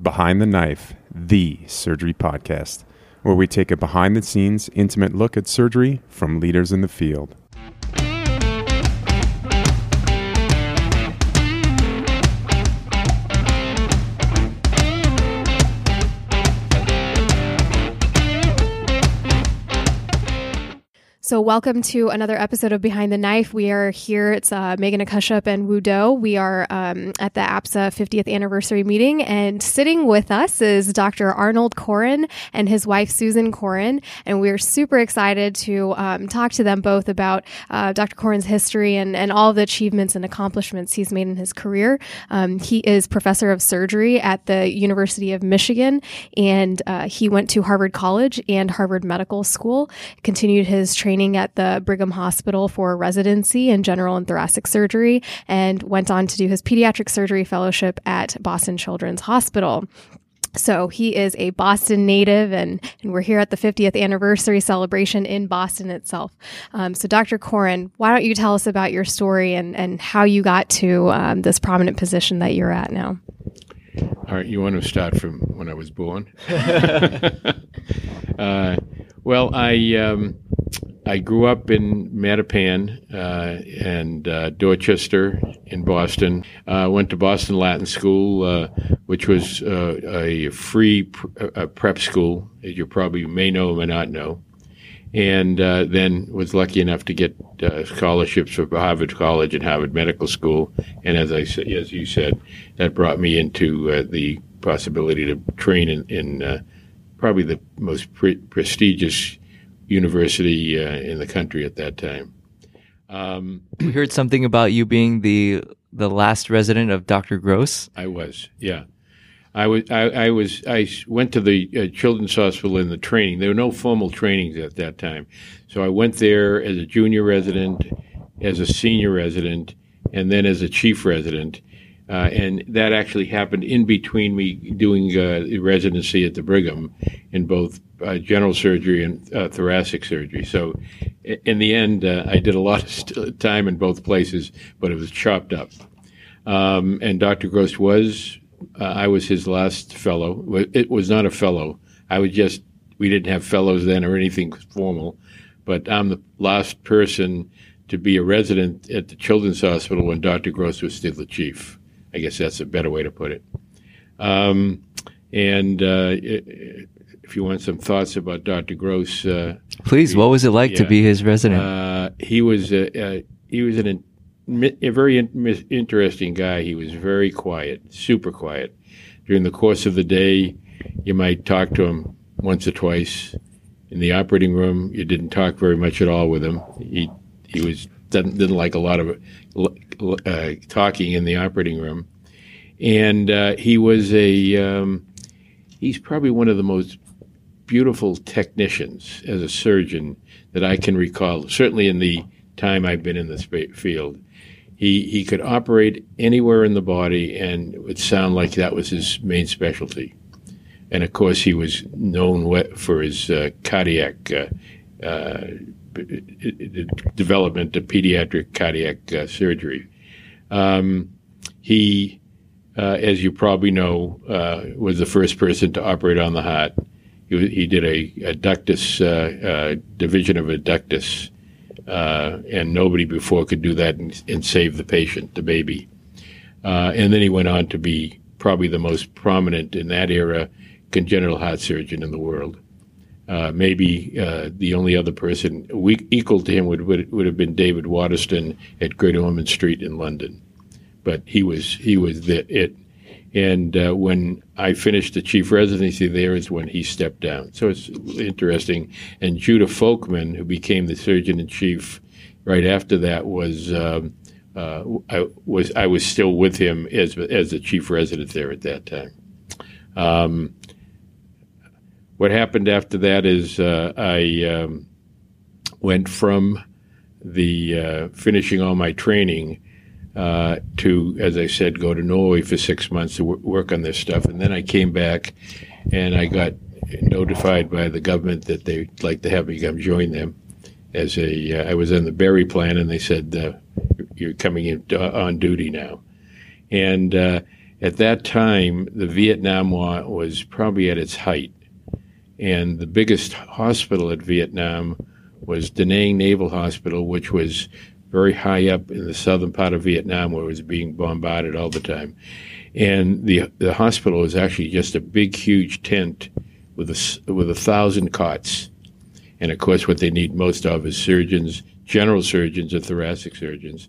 Behind the Knife, the surgery podcast, where we take a behind the scenes, intimate look at surgery from leaders in the field. So, welcome to another episode of Behind the Knife. We are here. It's uh, Megan Akushup and Wu Do. We are um, at the APSA 50th anniversary meeting, and sitting with us is Dr. Arnold Coran and his wife Susan Coran. And we're super excited to um, talk to them both about uh, Dr. Coran's history and, and all the achievements and accomplishments he's made in his career. Um, he is professor of surgery at the University of Michigan, and uh, he went to Harvard College and Harvard Medical School, continued his training training at the Brigham Hospital for residency in general and thoracic surgery, and went on to do his pediatric surgery fellowship at Boston Children's Hospital. So he is a Boston native, and, and we're here at the 50th anniversary celebration in Boston itself. Um, so, Dr. Coran, why don't you tell us about your story and, and how you got to um, this prominent position that you're at now? All right, you want to start from when I was born? uh, well, I um, I grew up in Mattapan uh, and uh, Dorchester in Boston. Uh, went to Boston Latin School, uh, which was uh, a free pr- prep school, as you probably may know or may not know. And uh, then was lucky enough to get scholarships for Harvard College and Harvard Medical School. And as I as you said, that brought me into the possibility to train in, in probably the most pre- prestigious university uh, in the country at that time. Um, we heard something about you being the the last resident of Dr. Gross. I was, yeah. I was, I, I was, I went to the uh, Children's Hospital in the training. There were no formal trainings at that time, so I went there as a junior resident, as a senior resident, and then as a chief resident. Uh, and that actually happened in between me doing uh, residency at the Brigham in both uh, general surgery and uh, thoracic surgery. So, in the end, uh, I did a lot of time in both places, but it was chopped up. Um, and Dr. Gross was, uh, I was his last fellow. It was not a fellow. I was just, we didn't have fellows then or anything formal, but I'm the last person to be a resident at the Children's Hospital when Dr. Gross was still the chief. I guess that's a better way to put it. Um, and uh, if you want some thoughts about Dr. Gross, uh, please. What was it like yeah, to be his resident? Uh, he was a, he was an, a very in, interesting guy. He was very quiet, super quiet. During the course of the day, you might talk to him once or twice. In the operating room, you didn't talk very much at all with him. He he was didn't, didn't like a lot of uh, talking in the operating room, and uh, he was a um, he's probably one of the most beautiful technicians as a surgeon that I can recall. Certainly in the time I've been in this field, he he could operate anywhere in the body, and it would sound like that was his main specialty. And of course, he was known for his uh, cardiac uh, uh, development of pediatric cardiac uh, surgery. Um, he, uh, as you probably know, uh, was the first person to operate on the heart. He, he did a, a ductus uh, uh, division of a ductus, uh, and nobody before could do that and, and save the patient, the baby. and then he went on to be probably the most prominent in that era congenital heart surgeon in the world. Uh, maybe uh, the only other person we, equal to him would, would, would have been David Waterston at Great Ormond Street in London, but he was he was the, it. And uh, when I finished the chief residency there is when he stepped down. So it's interesting. And Judah Folkman, who became the surgeon in chief right after that, was um, uh, I was I was still with him as as the chief resident there at that time. Um, what happened after that is uh, I um, went from the uh, finishing all my training uh, to, as I said, go to Norway for six months to w- work on this stuff, and then I came back, and I got notified by the government that they'd like to have me come join them. As a, uh, I was in the Berry plan, and they said uh, you're coming in uh, on duty now, and at that time, the Vietnam War was probably at its height, and the biggest hospital at Vietnam was Da Nang Naval Hospital, which was very high up in the southern part of Vietnam, where it was being bombarded all the time. And the the hospital was actually just a big, huge tent with a with a thousand cots. And of course, what they need most of is surgeons, general surgeons, and thoracic surgeons.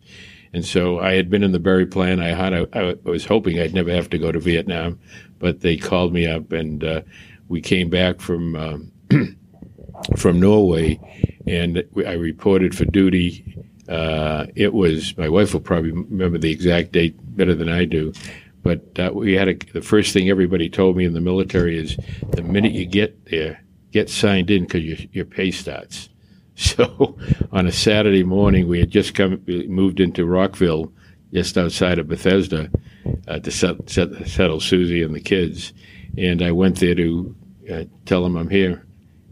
And so I had been in the Berry plan. I had I, was hoping I'd never have to go to Vietnam, but they called me up, and uh, we came back from um, from Norway, and I reported for duty. Uh, it was my wife will probably remember the exact date better than I do, but uh, we had a, the first thing everybody told me in the military is the minute you get there, get signed in because your, your pay starts. So on a Saturday morning, we had just come moved into Rockville, just outside of Bethesda, uh, to set, set, settle Susie and the kids, and I went there to uh, tell them I'm here.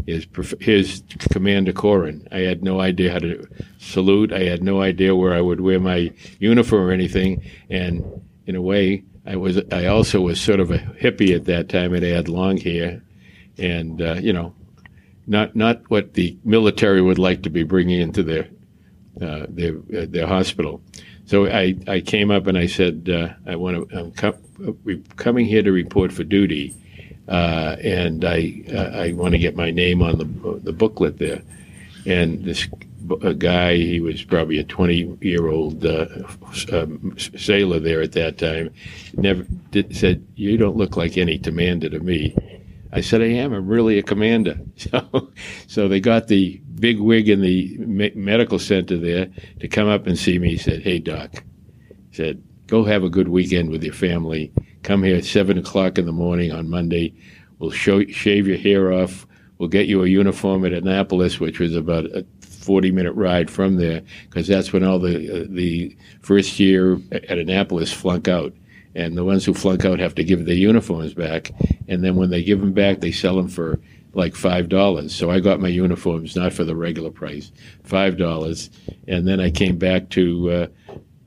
His, his Commander Coran. I had no idea how to salute. I had no idea where I would wear my uniform or anything. And in a way, I was. I also was sort of a hippie at that time, and I had long hair, and uh, you know, not not what the military would like to be bringing into their uh, their uh, their hospital. So I, I came up and I said uh, I want to I'm com- coming here to report for duty, uh, and I uh, I want to get my name on the the booklet there. And this guy, he was probably a 20 year old uh, um, sailor there at that time, never did, said, "You don't look like any commander to me." I said, I am. I'm really a commander. So, so they got the big wig in the me- medical center there to come up and see me. He said, Hey, doc, he said, go have a good weekend with your family. Come here at seven o'clock in the morning on Monday. We'll show, shave your hair off. We'll get you a uniform at Annapolis, which was about a 40 minute ride from there, because that's when all the uh, the first year at Annapolis flunk out and the ones who flunk out have to give their uniforms back. And then when they give them back, they sell them for like five dollars. So I got my uniforms not for the regular price, five dollars. And then I came back to uh,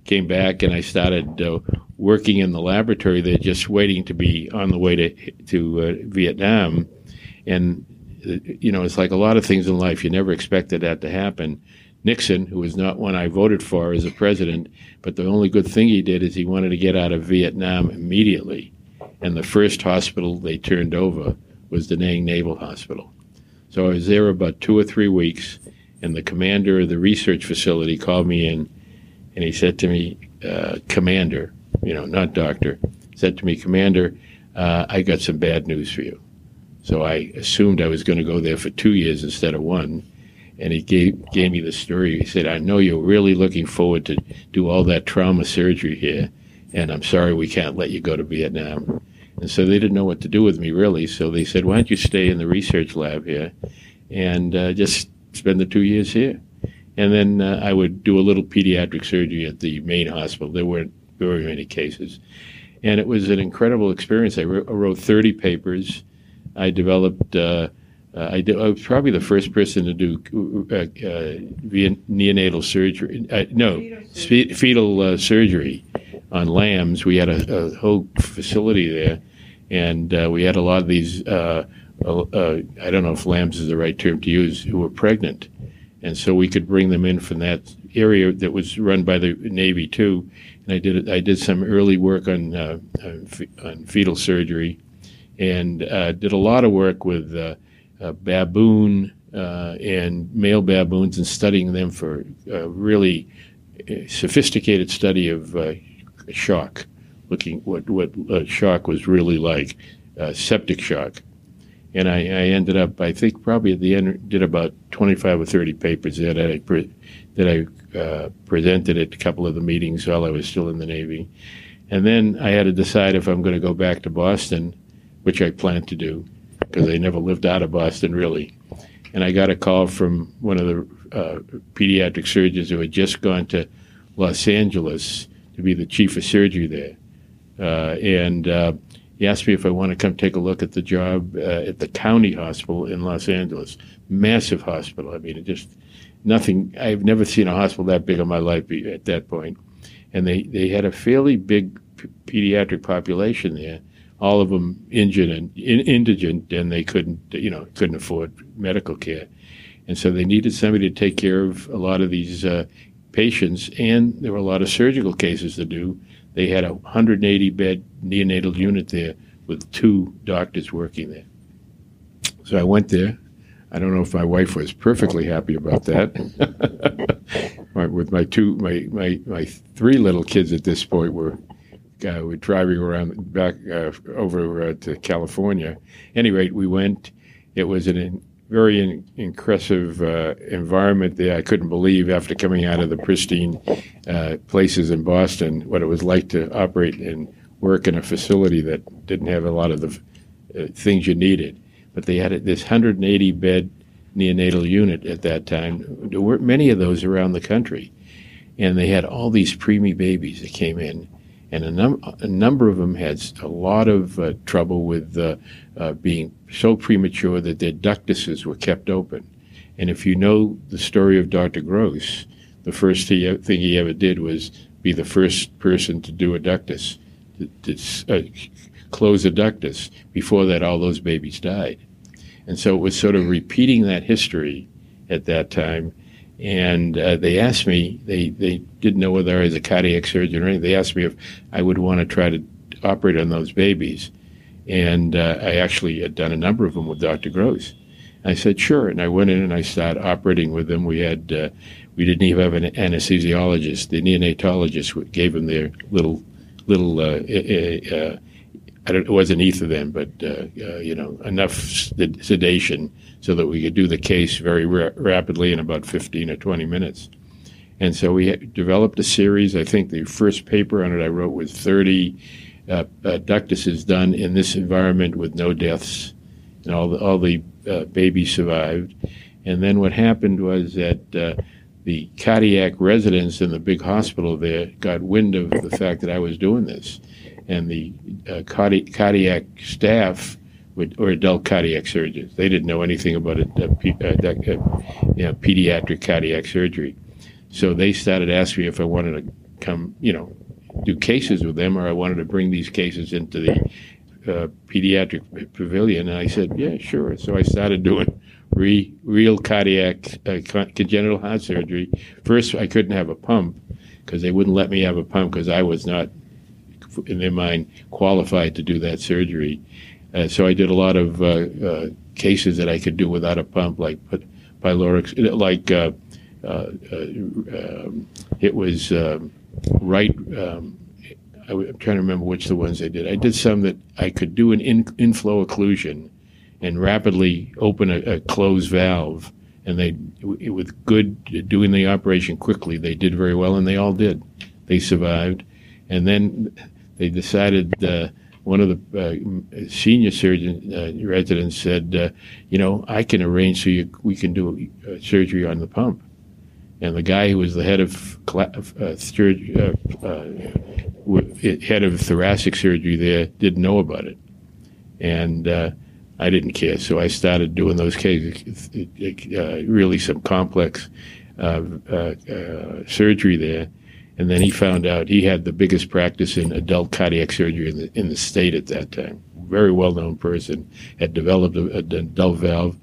came back and I started uh, working in the laboratory. They're just waiting to be on the way to to uh, Vietnam, and uh, you know it's like a lot of things in life. You never expected that to happen. Nixon, who was not one I voted for as a president, but the only good thing he did is he wanted to get out of Vietnam immediately. And the first hospital they turned over was Da Nang Naval Hospital. So I was there about two or three weeks, and the commander of the research facility called me in, and he said to me, uh, Commander, you know, not doctor, said to me, Commander, uh, I got some bad news for you. So I assumed I was going to go there for two years instead of one and he gave gave me the story. He said, "I know you're really looking forward to do all that trauma surgery here, and I'm sorry we can't let you go to Vietnam." And so they didn't know what to do with me really. So they said, "Why don't you stay in the research lab here, and uh, just spend the two years here?" And then uh, I would do a little pediatric surgery at the main hospital. There weren't very many cases, and it was an incredible experience. I, I wrote 30 papers. I developed. Uh, uh, I, I, was probably the first person to do uh, uh, neonatal surgery. Uh, no, fetal surgery, uh, surgery on lambs. We had a, a whole facility there, and uh, we had a lot of these. I don't know if lambs is the right term to use, who were pregnant, and so we could bring them in from that area that was run by the Navy too. And I did I did some early work on on, on, fetal surgery, and did a lot of work with uh, baboon uh, and male baboons and studying them for a really uh, sophisticated study of uh, shock, looking what what shock was really like, septic shock. And I, I, ended up, I think, probably at the end, did about 25 or 30 papers that I pre- that I uh, presented at a couple of the meetings while I was still in the Navy. And then I had to decide if I'm going to go back to Boston, which I plan to do because I never lived out of Boston really. And I got a call from one of the uh, pediatric surgeons who had just gone to Los Angeles to be the chief of surgery there. Uh, and uh, he asked me if I want to come take a look at the job uh, at the county hospital in Los Angeles. Massive hospital. I mean, it just nothing. I've never seen a hospital that big in my life at that point. And they, they had a fairly big p- pediatric population there, all of them injured and in, indigent, and they couldn't, you know, couldn't afford medical care, and so they needed somebody to take care of a lot of these uh, patients, and there were a lot of surgical cases to do. They had a 180 bed neonatal unit there with two doctors working there. So I went there. I don't know if my wife was perfectly happy about that. with my two, my, my, my three little kids at this point were uh, were driving around back uh, over uh, to California. Any rate, we went. It was an very in, impressive uh, environment there. I couldn't believe after coming out of the pristine uh, places in Boston what it was like to operate and work in a facility that didn't have a lot of the uh, things you needed. But they had this 180 bed neonatal unit at that time. There weren't many of those around the country. And they had all these preemie babies that came in. And a, num- a number of them had a lot of uh, trouble with uh, uh, being so premature that their ductuses were kept open. And if you know the story of Dr. Gross, the first thing he ever did was be the first person to do a ductus, to, to uh, close a ductus. Before that, all those babies died. And so it was sort of repeating that history at that time. And uh, they asked me, they, they didn't know whether I was a cardiac surgeon or anything. They asked me if I would want to try to operate on those babies. And uh, I actually had done a number of them with Dr. Gross. I said, sure. And I went in and I started operating with them. We had, uh, we didn't even have an anesthesiologist. The neonatologist gave them their little, little uh, uh, it wasn't ether then, but uh, uh, you know enough sedation so that we could do the case very ra- rapidly in about 15 or 20 minutes. And so we developed a series. I think the first paper on it I wrote was 30 uh, uh, ductuses done in this environment with no deaths, and all the all the uh, babies survived. And then what happened was that uh, the cardiac residents in the big hospital there got wind of the fact that I was doing this and the uh, cardi- cardiac staff would, or adult cardiac surgeons. They didn't know anything about it, uh, uh, you know, pediatric cardiac surgery. So they started asking me if I wanted to come, you know, do cases with them, or I wanted to bring these cases into the uh, pediatric pavilion. And I said, yeah, sure. So I started doing re- real cardiac uh, congenital heart surgery. First, I couldn't have a pump because they wouldn't let me have a pump because I was not in their mind qualified to do that surgery. Uh, so I did a lot of uh, uh, cases that I could do without a pump, like pyloric, like uh, uh, um, it was um, right. Um, I, am trying to remember which the ones I did. I did some that I could do an in, inflow occlusion and rapidly open a, a closed valve, and they, with good doing the operation quickly, they did very well, and they all did. They survived, and then they decided uh, one of the uh, senior surgeon uh, residents said, uh, you know, I can arrange so you, we can do uh, surgery on the pump. And the guy who was the head of uh, surgery, head of thoracic surgery there didn't know about it, and I didn't care. So I started doing those cases, really some complex surgery there and then he found out he had the biggest practice in adult cardiac surgery in the, in the state at that time. Very well known person, had developed a, an valve,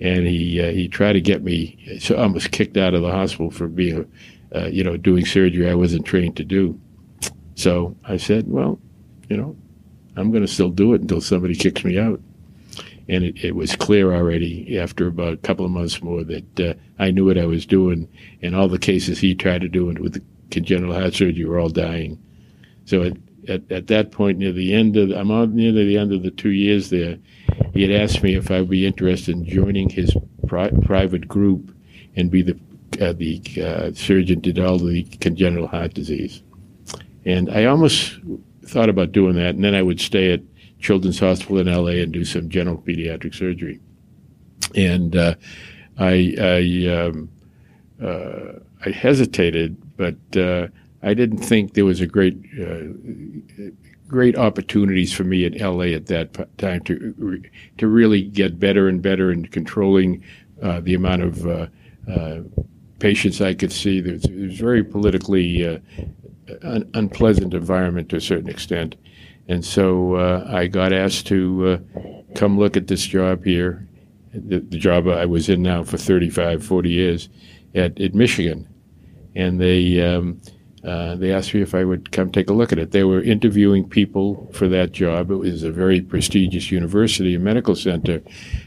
and he uh, he tried to get me. So I was kicked out of the hospital for being, uh, you know, doing surgery I wasn't trained to do. So I said, well, you know, I'm going to still do it until somebody kicks me out. And it, it, was clear already after about a couple of months more that uh, I knew what I was doing, and all the cases he tried to do with the congenital heart surgery were all dying. So at, at, at that point, near the end of, I'm on near the end of the two years there, he had asked me if I would be interested in joining his pri- private group and be the uh, the uh, surgeon did all the congenital heart disease. And I almost thought about doing that, and then I would stay at Children's Hospital in LA and do some general pediatric surgery. And uh, I I, um, uh, I hesitated but uh, I didn't think there was a great uh, great opportunities for me at LA at that time to to really get better and better in controlling uh, the amount of uh, uh, patients I could see. It was, it was very politically un- unpleasant environment to a certain extent. And so uh, I got asked to uh, come look at this job here, the, the, job I was in now for 35, 40 years at, at Michigan. And they, um, uh, they asked me if I would come take a look at it. They were interviewing people for that job. It was a very prestigious university and medical center,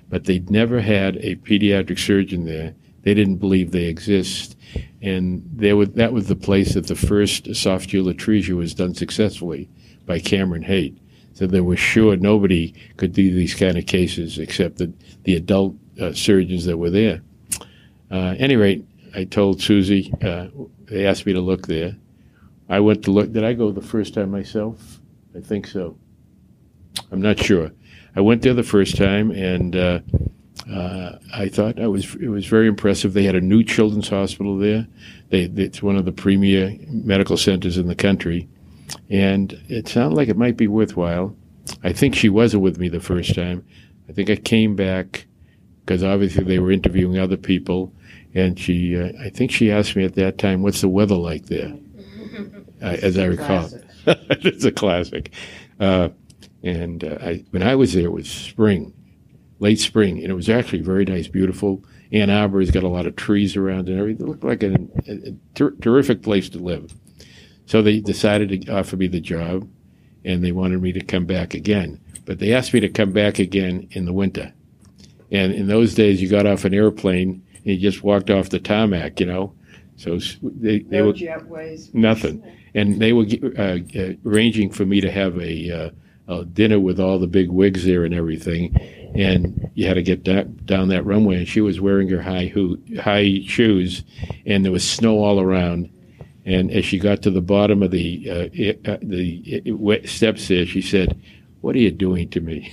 but they'd never had a pediatric surgeon there. They didn't believe they exist. And they were, that was the place that the first esophageal atresia was done successfully by Cameron Haight. So they were sure nobody could do these kind of cases except the, the adult uh, surgeons that were there. Uh, any rate, I told Susie, uh, they asked me to look there. I went to look. Did I go the first time myself? I think so. I'm not sure. I went there the first time, and uh, uh, I thought was it was very impressive. They had a new children's hospital there. They, it's one of the premier medical centers in the country, and it sounded like it might be worthwhile. I think she wasn't with me the first time. I think I came back because obviously they were interviewing other people, and she. Uh, I think she asked me at that time, "What's the weather like there?" Uh, as I recall, it's a classic. Uh, and uh, I, when I was there, it was spring, late spring, and it was actually very nice, beautiful. Ann Arbor has got a lot of trees around and everything. It looked like a, a, a ter- terrific place to live. So they decided to offer me the job, and they wanted me to come back again. But they asked me to come back again in the winter. And in those days, you got off an airplane you just walked off the tarmac, you know. So they, they no were jetways. nothing, and they were uh, uh, arranging for me to have a, uh, a, dinner with all the big wigs there and everything, and you had to get da- down that runway. And she was wearing her high ho- high shoes, and there was snow all around. And as she got to the bottom of the uh, uh, the steps there, she said, "What are you doing to me?"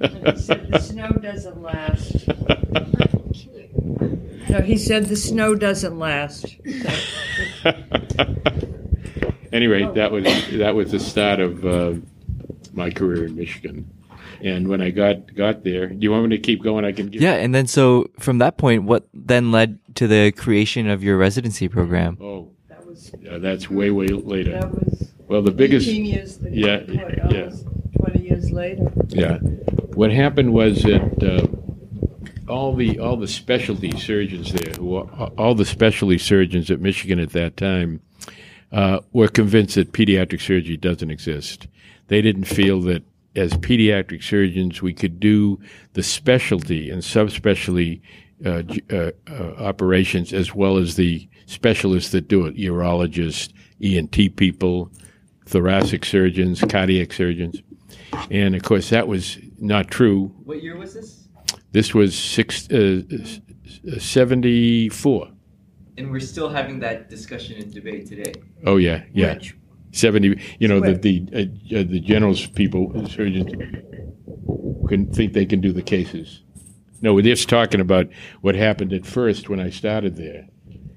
And he said, "The snow doesn't last." No, he said the snow doesn't last. anyway, that was that was the start of uh, my career in Michigan. And when I got got there, do you want me to keep going? I can. Give yeah, and then so from that point, what then led to the creation of your residency program? Oh, That was yeah, that's way way later. that was Well, the biggest. 18 years. yeah, what, yeah. Twenty years later. Yeah. What happened was that uh, all the all the specialty surgeons there, who all the specialty surgeons at Michigan at that time, uh, were convinced that pediatric surgery doesn't exist. They didn't feel that as pediatric surgeons we could do the specialty and subspecialty uh, uh, uh, operations as well as the specialists that do it, urologists, ENT people, thoracic surgeons, cardiac surgeons. And of course, that was not true. What year was this? This was six, uh, s- s- 74. And we're still having that discussion and debate today. Oh, yeah, yeah. Which, 70. You know, the, the, uh, uh, the generals people, the surgeons, can think they can do the cases. No, we're just talking about what happened at first when I started there.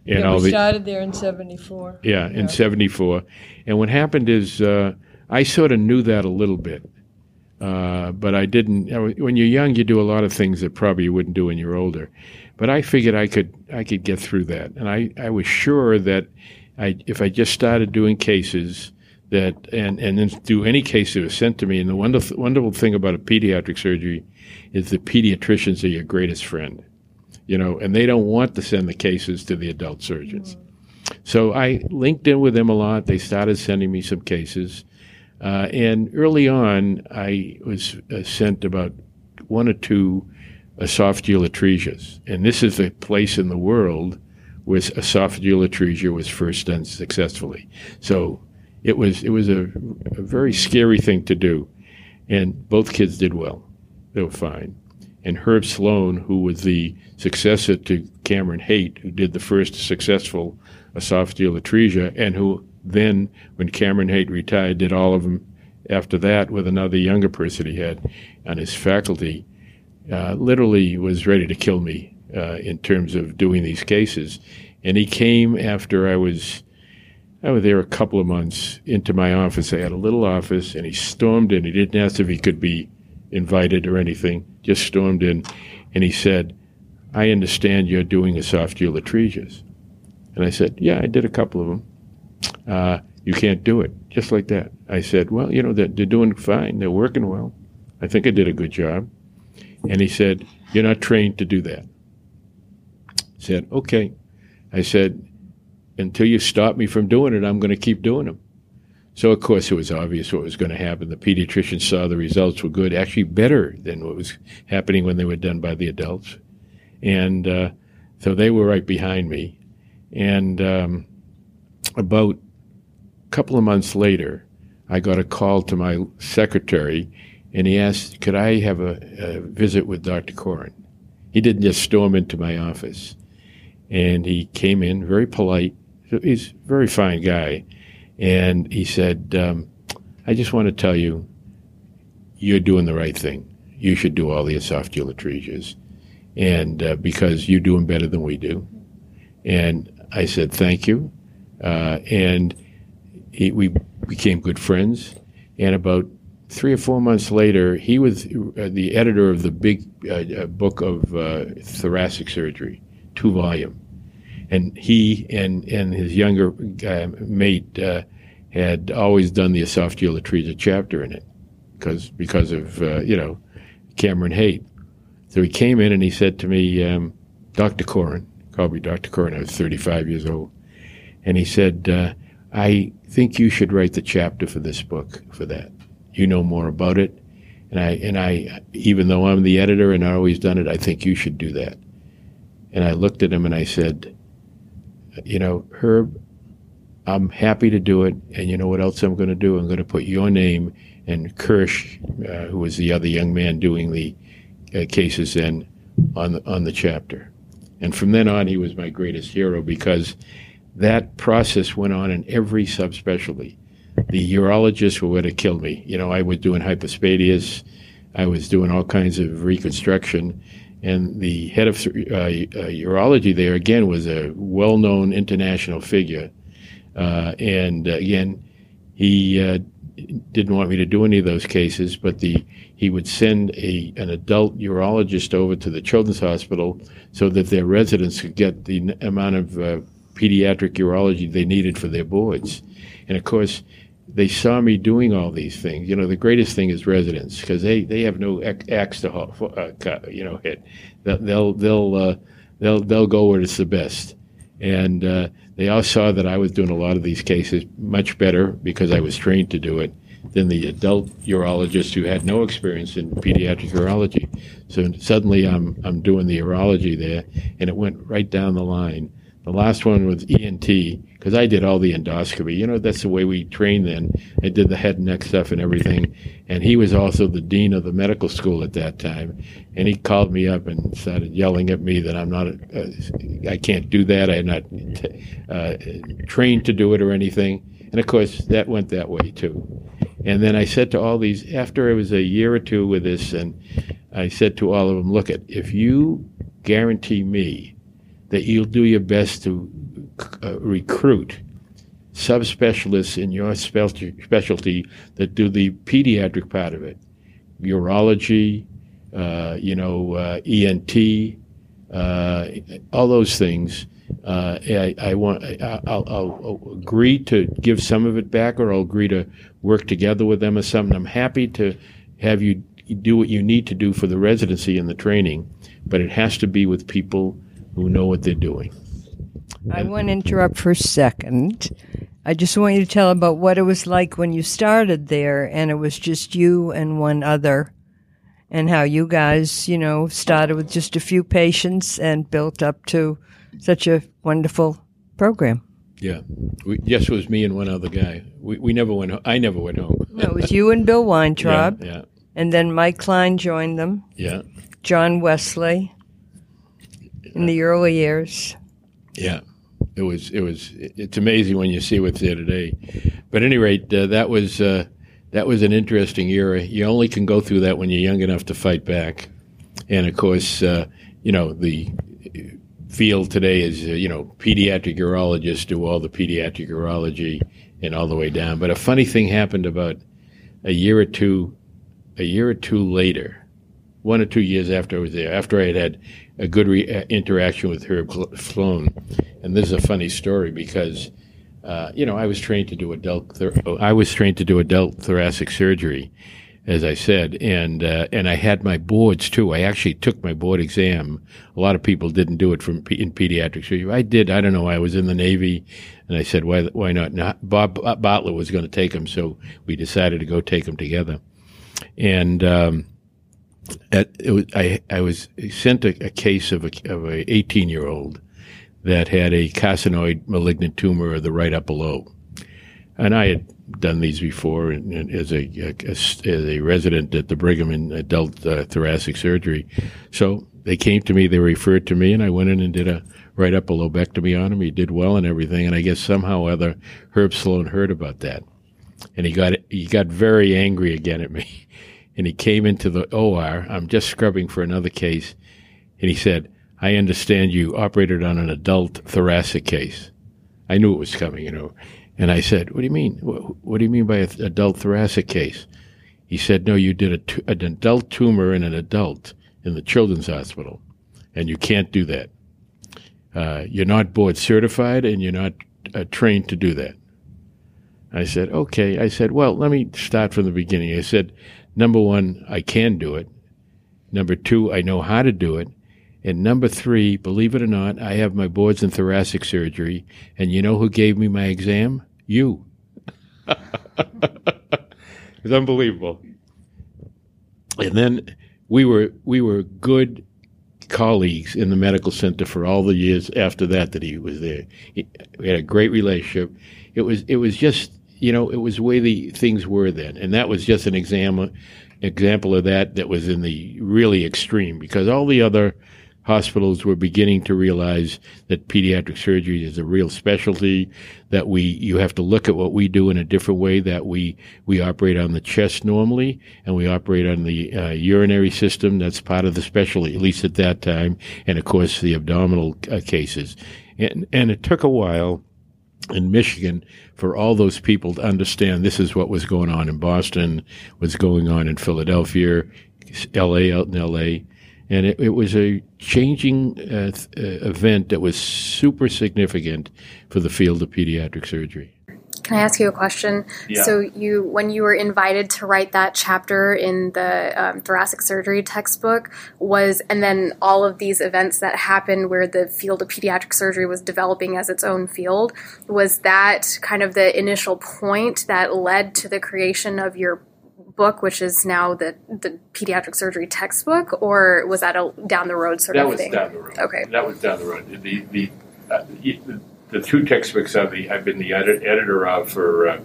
And yeah, all we the, started there in '74. Yeah, in '74. And what happened is uh, I sort of knew that a little bit, uh, but I didn't. When you're young, you do a lot of things that probably you wouldn't do when you're older. But I figured I could I could get through that, and I, I was sure that I if I just started doing cases that and and then do any case that was sent to me. And the wonderful wonderful thing about a pediatric surgery is the pediatricians are your greatest friend, you know, and they don't want to send the cases to the adult surgeons. So I linked in with them a lot. They started sending me some cases. Uh, and early on, I was uh, sent about one or two esophageal atresias. And this is the place in the world where esophageal atresia was first done successfully. So it was, it was a, a very scary thing to do. And both kids did well. They were fine. And Herb Sloan, who was the successor to Cameron Haight, who did the first successful esophageal atresia, and who then, when Cameron Haight retired, did all of them after that with another younger person he had on his faculty, uh, literally was ready to kill me uh, in terms of doing these cases. And he came after I was, I was there a couple of months into my office. I had a little office, and he stormed in. He didn't ask if he could be invited or anything, just stormed in, and he said, I understand you're doing esophageal atresias. And I said, Yeah, I did a couple of them. Uh, You can't do it. Just like that. I said, Well, you know, they're, they're doing fine. They're working well. I think I did a good job. And he said, You're not trained to do that. I said, Okay. I said, Until you stop me from doing it, I'm going to keep doing them. So, of course, it was obvious what was going to happen. The pediatricians saw the results were good, actually better than what was happening when they were done by the adults. And uh, so they were right behind me. And um, about a couple of months later, I got a call to my secretary, and he asked, Could I have a, a visit with Dr. Coran? He didn't just storm into my office. And he came in, very polite. He's a very fine guy and he said, um, I just want to tell you, you're doing the right thing. You should do all the esophageal atresias. And uh, because you're doing better than we do. And I said, thank you. Uh, and he, we became good friends. And about three or four months later, he was uh, the editor of the big uh, uh, book of uh, thoracic surgery, two volume and he and and his younger uh, mate had always done the esophageal atresia chapter in it because because of you know Cameron Haight. So he came in and he said to me, um, Dr. Coran, called me Dr. Coran. I was 35 years old, and he said, uh, I think you should write the chapter for this book for that. You know more about it. And I, and I, even though I'm the editor and I've always done it, I think you should do that. And I looked at him and I said, you know, Herb, I'm happy to do it. And you know what else I'm going to do? I'm going to put your name and Kirsh, uh, who was the other young man doing the uh, cases then, on the, on the chapter. And from then on, he was my greatest hero because that process went on in every subspecialty. The urologists were what had killed me. You know, I was doing hypospadias, I was doing all kinds of reconstruction, and the head of uh, uh, urology there again was a well-known international figure. Uh, and uh, again, he uh, didn't want me to do any of those cases, but the he would send a an adult urologist over to the children's hospital so that their residents could get the amount of uh, pediatric urology they needed for their boards. And of course, they saw me doing all these things. You know, the greatest thing is residents because they, they have no axe to uh, you know hit. They'll they'll uh, they'll they'll go where it's the best. And uh, they all saw that I was doing a lot of these cases much better because I was trained to do it than the adult urologist who had no experience in pediatric urology. So suddenly I'm I'm doing the urology there, and it went right down the line. The last one was ENT because I did all the endoscopy. You know, that's the way we trained then. I did the head and neck stuff and everything. And he was also the dean of the medical school at that time. And he called me up and started yelling at me that I'm not, uh, I can't do that. I'm not uh, trained to do it or anything. And of course, that went that way too. And then I said to all these, after it was a year or two with this, and I said to all of them, look, at if you guarantee me that you'll do your best to uh, recruit subspecialists in your specialty that do the pediatric part of it, urology, uh, you know, uh, ENT, uh, all those things. Uh, I, I, want. I, will I'll agree to give some of it back, or I'll agree to work together with them or something. I'm happy to have you do what you need to do for the residency and the training, but it has to be with people who know what they're doing. I want to interrupt for a second. I just want you to tell about what it was like when you started there and it was just you and one other, and how you guys, you know, started with just a few patients and built up to such a wonderful program. Yeah. We, yes, it was me and one other guy. We, we never went home. I never went home. no, it was you and Bill Weintraub. Yeah, yeah. And then Mike Klein joined them. Yeah. John Wesley in the early years. Yeah, it was. It was. It's amazing when you see what's there today. But at any rate, uh, that was uh, that was an interesting era. You only can go through that when you're young enough to fight back. And of course, uh, you know the field today is uh, you know pediatric urologists do all the pediatric urology and all the way down. But a funny thing happened about a year or two, a year or two later one or two years after I was there, after I had had a good re- uh, interaction with Herb Sloan. And this is a funny story because uh, you know, I was trained to do adult. I was trained to do adult thoracic surgery, as I said, and uh, and I had my boards too. I actually took my board exam. A lot of people didn't do it from in pediatric surgery. I did. I don't know. Why I was in the Navy, and I said, why why not? Now, Bob Bottler was going to take them, so we decided to go take them together, and. Um, at, was, I, I was sent a, a case of a, of a 18 year old that had a carcinoid malignant tumor of the right upper lobe. And I had done these before as, a, a, as a resident at the Brigham in adult uh, thoracic surgery. So they came to me, they referred to me, and I went in and did a right upper lobectomy on him. He did well and everything. And I guess somehow or other Herb Sloan heard about that. And he got he got very angry again at me. And he came into the OR. I'm just scrubbing for another case. And he said, I understand you operated on an adult thoracic case. I knew it was coming, you know. And I said, What do you mean? What, do you mean by an adult thoracic case? He said, No, you did a, an adult tumor in an adult in the children's hospital, and you can't do that. Uh, you're not board certified, and you're not uh, trained to do that. I said, Okay. I said, Well, let me start from the beginning. I said, Number one, I can do it. Number two, I know how to do it. And number three, believe it or not, I have my boards in thoracic surgery. And you know who gave me my exam? You. it's unbelievable. And then we were we were good colleagues in the medical center for all the years after that that he was there. He, we had a great relationship. It was it was just you know it was the way the things were then, and that was just an exam example of that that was in the really extreme because all the other hospitals were beginning to realize that pediatric surgery is a real specialty that we you have to look at what we do in a different way that we we operate on the chest normally and we operate on the uh, urinary system. That's part of the specialty at least at that time and of course the abdominal uh, cases. And and it took a while in Michigan for all those people to understand this is what was going on in Boston, was going on in Philadelphia, LA out in LA and it, it was a changing uh, th- uh, event that was super significant for the field of pediatric surgery. Can I ask you a question? Yeah. So you, when you were invited to write that chapter in the um, thoracic surgery textbook, was and then all of these events that happened where the field of pediatric surgery was developing as its own field, was that kind of the initial point that led to the creation of your book, which is now the the pediatric surgery textbook, or was that a down the road sort that of was thing? down the road. Okay. that was down the road. The the uh, the, the two textbooks I've, I've been the edit, editor of for uh,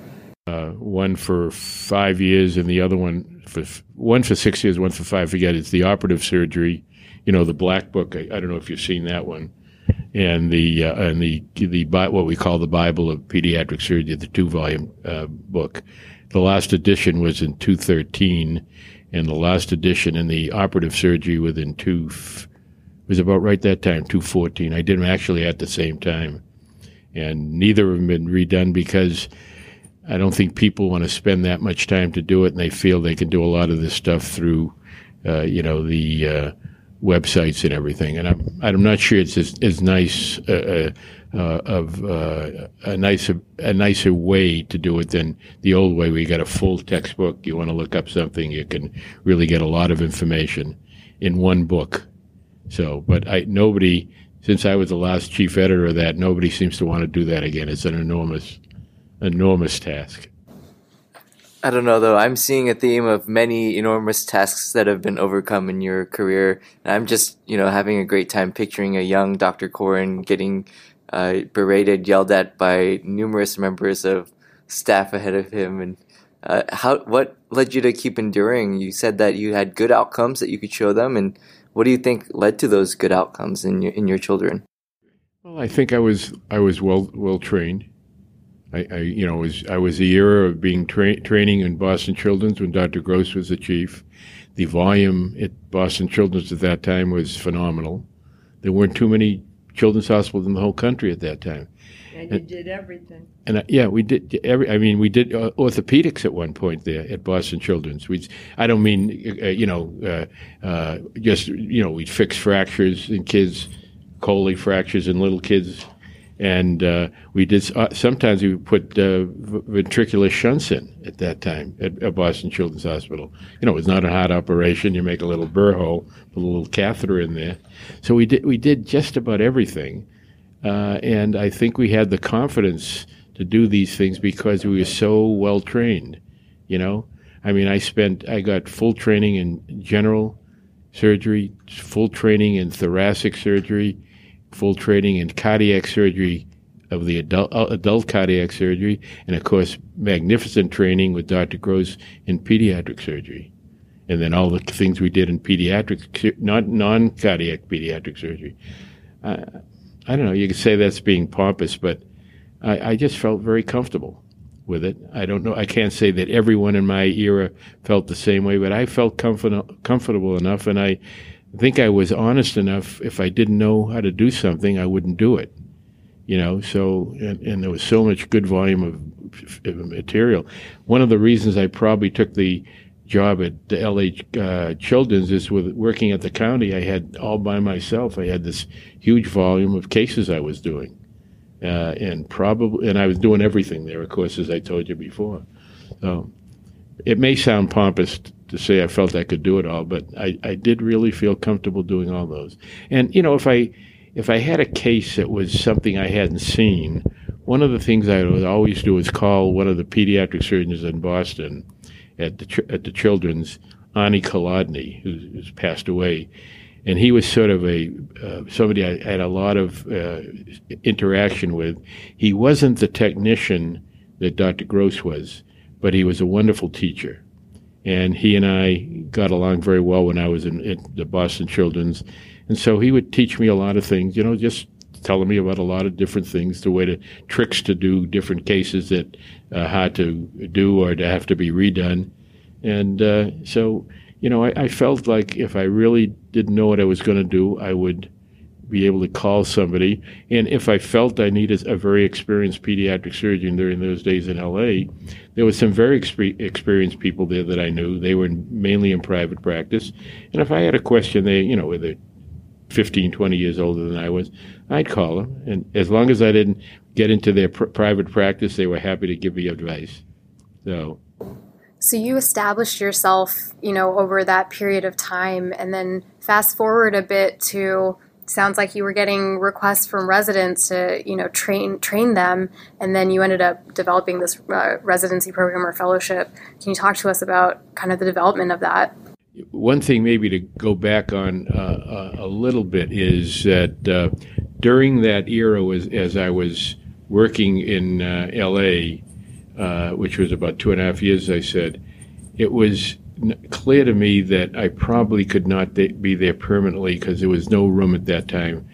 uh, one for five years and the other one for one for six years, one for five. I forget. It's the operative surgery. You know, the black book. I, I don't know if you've seen that one. And the uh, and the the what we call the Bible of pediatric surgery, the two volume uh, book. The last edition was in 213, and the last edition in the operative surgery within two was about right that time, 214. I did them actually at the same time, and neither of them have been redone because I don't think people want to spend that much time to do it, and they feel they can do a lot of this stuff through, uh, you know, the uh, websites and everything. And I'm I'm not sure it's as, as nice uh, uh, of uh, a nicer a nicer way to do it than the old way. We got a full textbook. You want to look up something, you can really get a lot of information in one book. So, but I nobody since I was the last chief editor of that, nobody seems to want to do that again. It's an enormous, enormous task. I don't know though. I'm seeing a theme of many enormous tasks that have been overcome in your career. And I'm just, you know, having a great time picturing a young Dr. Coran getting uh, berated, yelled at by numerous members of staff ahead of him. And uh, how what led you to keep enduring? You said that you had good outcomes that you could show them, and what do you think led to those good outcomes in your in your children? Well, I think I was I was well well trained. I, I you know was I was a year of being tra- training in Boston Children's when Dr. Gross was the chief. The volume at Boston Children's at that time was phenomenal. There weren't too many children's hospitals in the whole country at that time. And you did everything. And uh, yeah, we did every. I mean, we did uh, orthopedics at one point there at Boston Children's. We, I don't mean, uh, you know, uh, uh, just you know, we'd fix fractures in kids, Colles fractures in little kids, and uh, we did uh, sometimes we would put uh, ventricular shunts in at that time at, at, Boston Children's Hospital. You know, it was not a heart operation. You make a little burr hole, put a little catheter in there. So we did we did just about everything, uh, and I think we had the confidence to do these things because we were so well trained. You know, I mean, I spent I got full training in general surgery, full training in thoracic surgery full training in cardiac surgery of the adult, uh, adult cardiac surgery, and of course, magnificent training with Dr. Gross in pediatric surgery. And then all the things we did in pediatric, not non cardiac pediatric surgery. Uh, I don't know, you could say that's being pompous, but I, I just felt very comfortable with it. I don't know, I can't say that everyone in my era felt the same way, but I felt comfort, comfortable enough, and I think I was honest enough. If I didn't know how to do something, I wouldn't do it. You know, so and, and there was so much good volume of, material. One of the reasons I probably took the job at the LA uh, Children's is with working at the county. I had all by myself. I had this huge volume of cases I was doing, uh, and probably and I was doing everything there. Of course, as I told you before. So it may sound pompous to say I felt I could do it all, but I, I did really feel comfortable doing all those. And you know, if I if I had a case that was something I hadn't seen, one of the things I would always do is call one of the pediatric surgeons in Boston at the at the Children's, Ani Colodny, who's, who's passed away, and he was sort of a uh, somebody I had a lot of uh, interaction with. He wasn't the technician that Dr. Gross was, but he was a wonderful teacher and he and I got along very well when I was in, in, the Boston Children's, and so he would teach me a lot of things. You know, just telling me about a lot of different things, the way to tricks to do different cases that uh, had to do or to have to be redone, and uh, so you know, I, I felt like if I really didn't know what I was going to do, I would be able to call somebody. And if I felt I needed a very experienced pediatric surgeon during those days in LA, there was some very exp- experienced people there that I knew. They were mainly in private practice. And if I had a question, they, you know, whether 15, 20 years older than I was, I'd call them. And as long as I didn't get into their pr- private practice, they were happy to give me advice. So. So you established yourself, you know, over that period of time, and then fast forward a bit to sounds like you were getting requests from residents to you know train train them and then you ended up developing this uh, residency program or fellowship can you talk to us about kind of the development of that one thing maybe to go back on uh, a little bit is that uh, during that era was as i was working in uh, la uh, which was about two and a half years i said it was clear to me that I probably could not be there permanently because there was no room at that time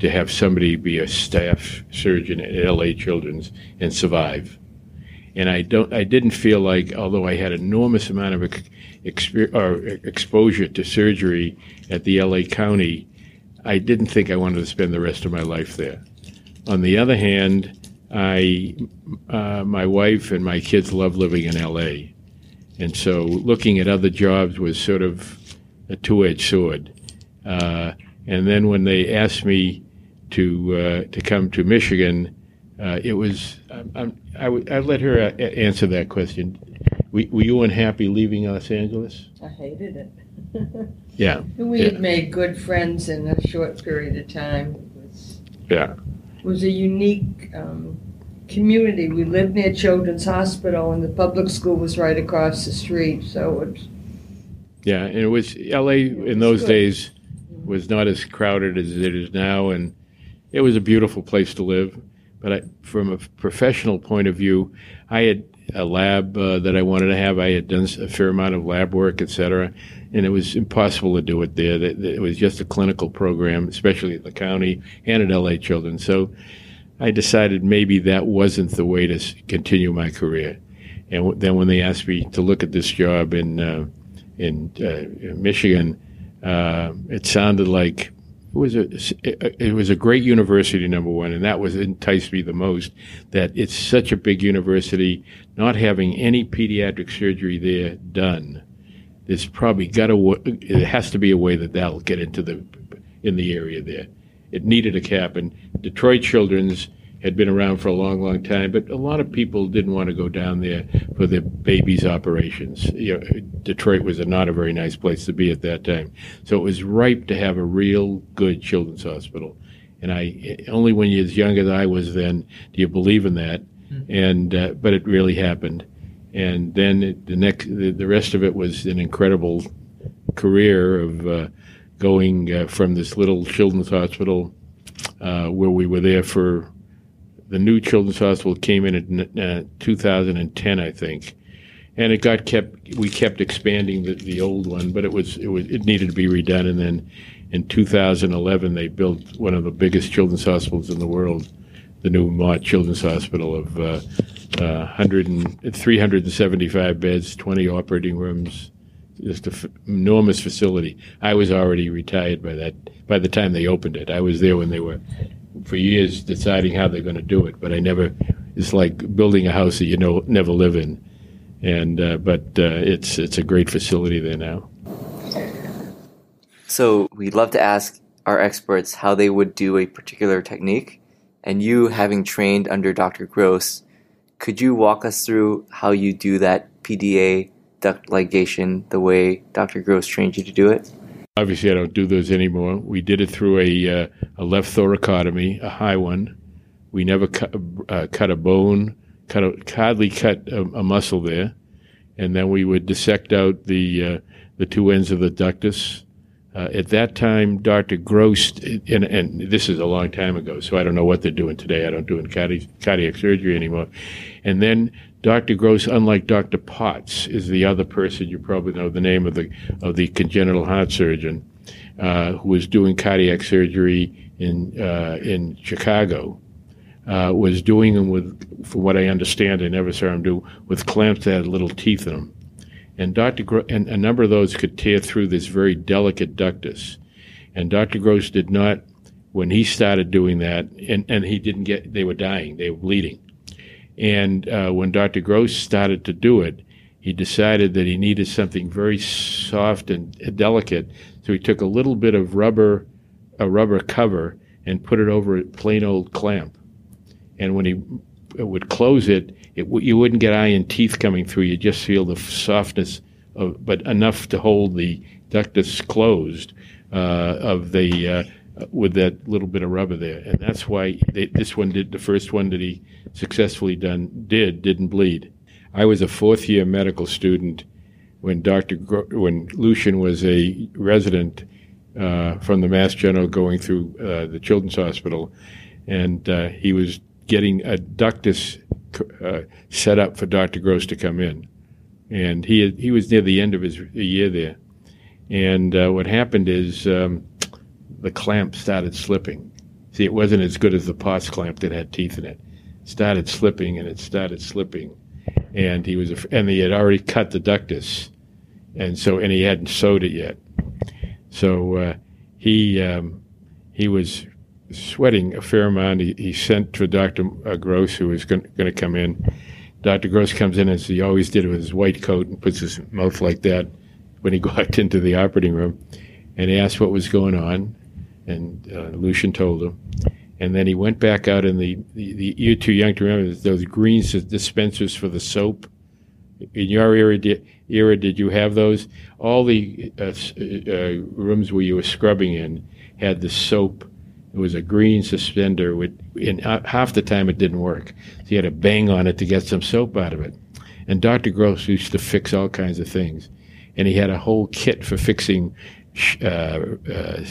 to have somebody be a staff surgeon at LA Children's and survive. And I don't, I didn't feel like, although I had enormous amount of exp- exposure to surgery at the LA County, I didn't think I wanted to spend the rest of my life there. On the other hand, I, uh, my wife and my kids love living in LA and so looking at other jobs was sort of a two-edged sword. Uh, and then when they asked me to uh, to come to Michigan, uh, it was I, I, w- I let her uh, answer that question. Were, were, you unhappy leaving Los Angeles? I hated it. yeah. We yeah. had made good friends in a short period of time. It was, yeah. It was a unique um, community. We lived near Children's Hospital, and the public school was right across the street. So it. Yeah, and it was L.A. It was in those good. days was not as crowded as it is now, and it was a beautiful place to live. But I, from a professional point of view, I had a lab uh, that I wanted to have. I had done a fair amount of lab work, et cetera, and it was impossible to do it there. It was just a clinical program, especially at the county and at LA Children. So I decided maybe that wasn't the way to continue my career. And then when they asked me to look at this job in uh, in, uh, Michigan, uh, it sounded like it was a it was a great university number one, and that was enticed me the most. That it's such a big university, not having any pediatric surgery there done. There's probably got to it has to be a way that that'll get into the in the area there. It needed a cap, and Detroit Children's had been around for a long, long time, but a lot of people didn't want to go down there for their babies' operations. You know, Detroit was a, not a very nice place to be at that time, so it was ripe to have a real good children's hospital. And I only when you're as young as I was then do you believe in that, mm-hmm. and uh, but it really happened. And then it, the next, the, the, rest of it was an incredible career of uh, going uh, from this little children's hospital uh, where we were there for the new children's hospital came in in uh, 2010, I think, and it got kept. We kept expanding the, the old one, but it was it was it needed to be redone. And then in 2011, they built one of the biggest children's hospitals in the world, the new Mott Children's Hospital of uh, uh, 100 and, 375 beds, 20 operating rooms, just an f- enormous facility. I was already retired by that by the time they opened it. I was there when they were for years deciding how they're going to do it, but I never. It's like building a house that you know never live in, and uh, but uh, it's it's a great facility there now. So we'd love to ask our experts how they would do a particular technique, and you having trained under Dr. Gross, could you walk us through how you do that PDA duct ligation the way Dr. Gross trained you to do it? Obviously, I don't do those anymore. We did it through a, uh, a left thoracotomy, a high one. We never cut, uh, cut a bone, cut a, hardly cut a, a, muscle there, and then we would dissect out the uh, the two ends of the ductus. Uh, at that time, Dr. Gross, and, and, this is a long time ago, so I don't know what they're doing today. I don't do cardi- cardiac surgery anymore. And then Dr. Gross, unlike Dr. Potts, is the other person you probably know the name of the of the congenital heart surgeon uh, who was doing cardiac surgery in uh, in Chicago. Uh, was doing them with, from what I understand, I never saw him do with clamps that had little teeth in them, and Dr. Gro- and a number of those could tear through this very delicate ductus, and Dr. Gross did not when he started doing that, and, and he didn't get they were dying, they were bleeding and uh, when Dr. Gross started to do it, he decided that he needed something very soft and delicate. So he took a little bit of rubber, a rubber cover, and put it over a plain old clamp. And when he would close it, it you wouldn't get iron teeth coming through. You just feel the softness of, but enough to hold the ductus closed uh, of the uh, with that little bit of rubber there, and that's why they, this one did the first one that he successfully done did didn't bleed. I was a fourth year medical student when Dr. Gro- when Lucian was a resident uh, from the Mass General going through uh, the Children's Hospital, and uh, he was getting a ductus uh, set up for Dr. Gross to come in, and he he was near the end of his year there, and uh, what happened is. Um, the clamp started slipping. See, it wasn't as good as the Potts clamp that had teeth in it. it started slipping and it started slipping, and he was and he had already cut the ductus, and so and he hadn't sewed it yet. So uh, he um, he was sweating a fair amount. He, he sent for Dr. Uh, Gross, who was going to come in. Dr. Gross comes in as he always did with his white coat and puts his mouth like that when he walked into the operating room, and he asked what was going on and uh, Lucian told him. And then he went back out in the, the, the you're too young to remember those green dispensers for the soap. In your era, did, era, did you have those? All the uh, uh, rooms where you were scrubbing in had the soap. It was a green suspender. With, uh, half the time, it didn't work. So you had to bang on it to get some soap out of it. And Dr. Gross used to fix all kinds of things. And he had a whole kit for fixing uh, uh,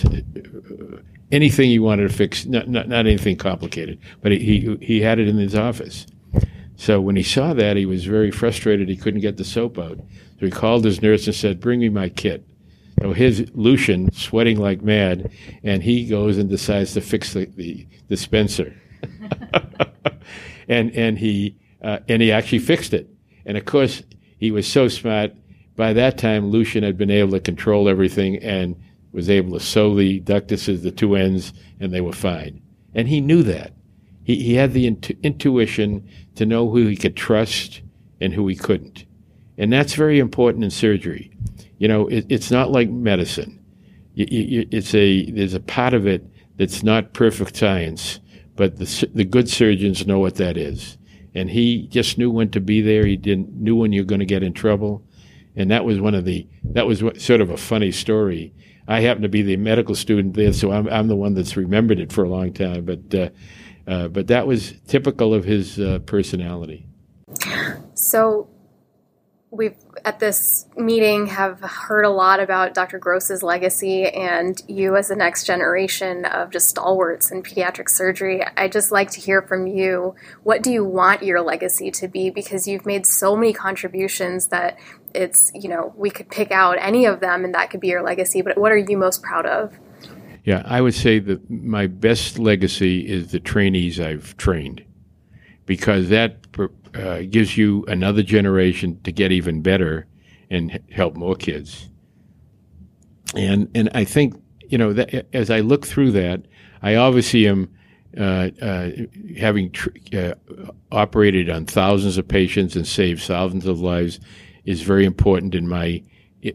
anything he wanted to fix, not, not, not anything complicated, but he, he, he had it in his office. So when he saw that, he was very frustrated. He couldn't get the soap out. So he called his nurse and said, Bring me my kit. So his Lucian, sweating like mad, and he goes and decides to fix the, the dispenser. and and he uh, and he actually fixed it. And of course, he was so smart by that time, Lucian had been able to control everything and was able to sew the ductuses, the two ends, and they were fine. And he knew that. He, he had the intu- intuition to know who he could trust and who he couldn't. And that's very important in surgery. You know, it, it's not like medicine. You, you, it's a, there's a part of it that's not perfect science, but the the good surgeons know what that is, and he just knew when to be there. He didn't knew when you're going to get in trouble, and that was one of the that was what, sort of a funny story. I happen to be the medical student there, so I'm I'm the one that's remembered it for a long time. But uh, uh, but that was typical of his uh, personality. So we've at this meeting have heard a lot about Dr. Gross's legacy and you as the next generation of just stalwarts in pediatric surgery. I just like to hear from you. What do you want your legacy to be? Because you've made so many contributions that it's, you know, we could pick out any of them and that could be your legacy, but what are you most proud of? Yeah, I would say that my best legacy is the trainees I've trained because that uh, gives you another generation to get even better and help more kids. And and I think you know that as I look through that, I obviously am uh, uh, having tr- uh, operated on thousands of patients and saved thousands of lives is very important in my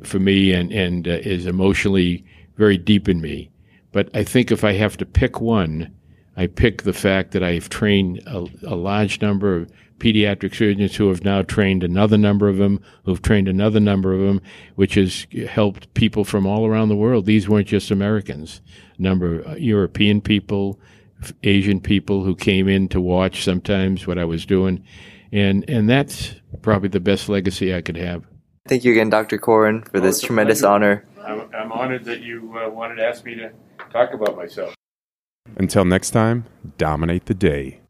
for me and and uh, is emotionally very deep in me. But I think if I have to pick one, I pick the fact that I've trained a, a, large number of pediatric surgeons who have now trained another number of them, who've trained another number of them, which has helped people from all around the world. These weren't just Americans, a number of uh, European people, Asian people who came in to watch sometimes what I was doing. And, and that's probably the best legacy I could have. Thank you again, Dr. Coran, for oh, this tremendous honor. I'm, I'm, honored that you uh, wanted to ask me to talk about myself. Until next time, dominate the day.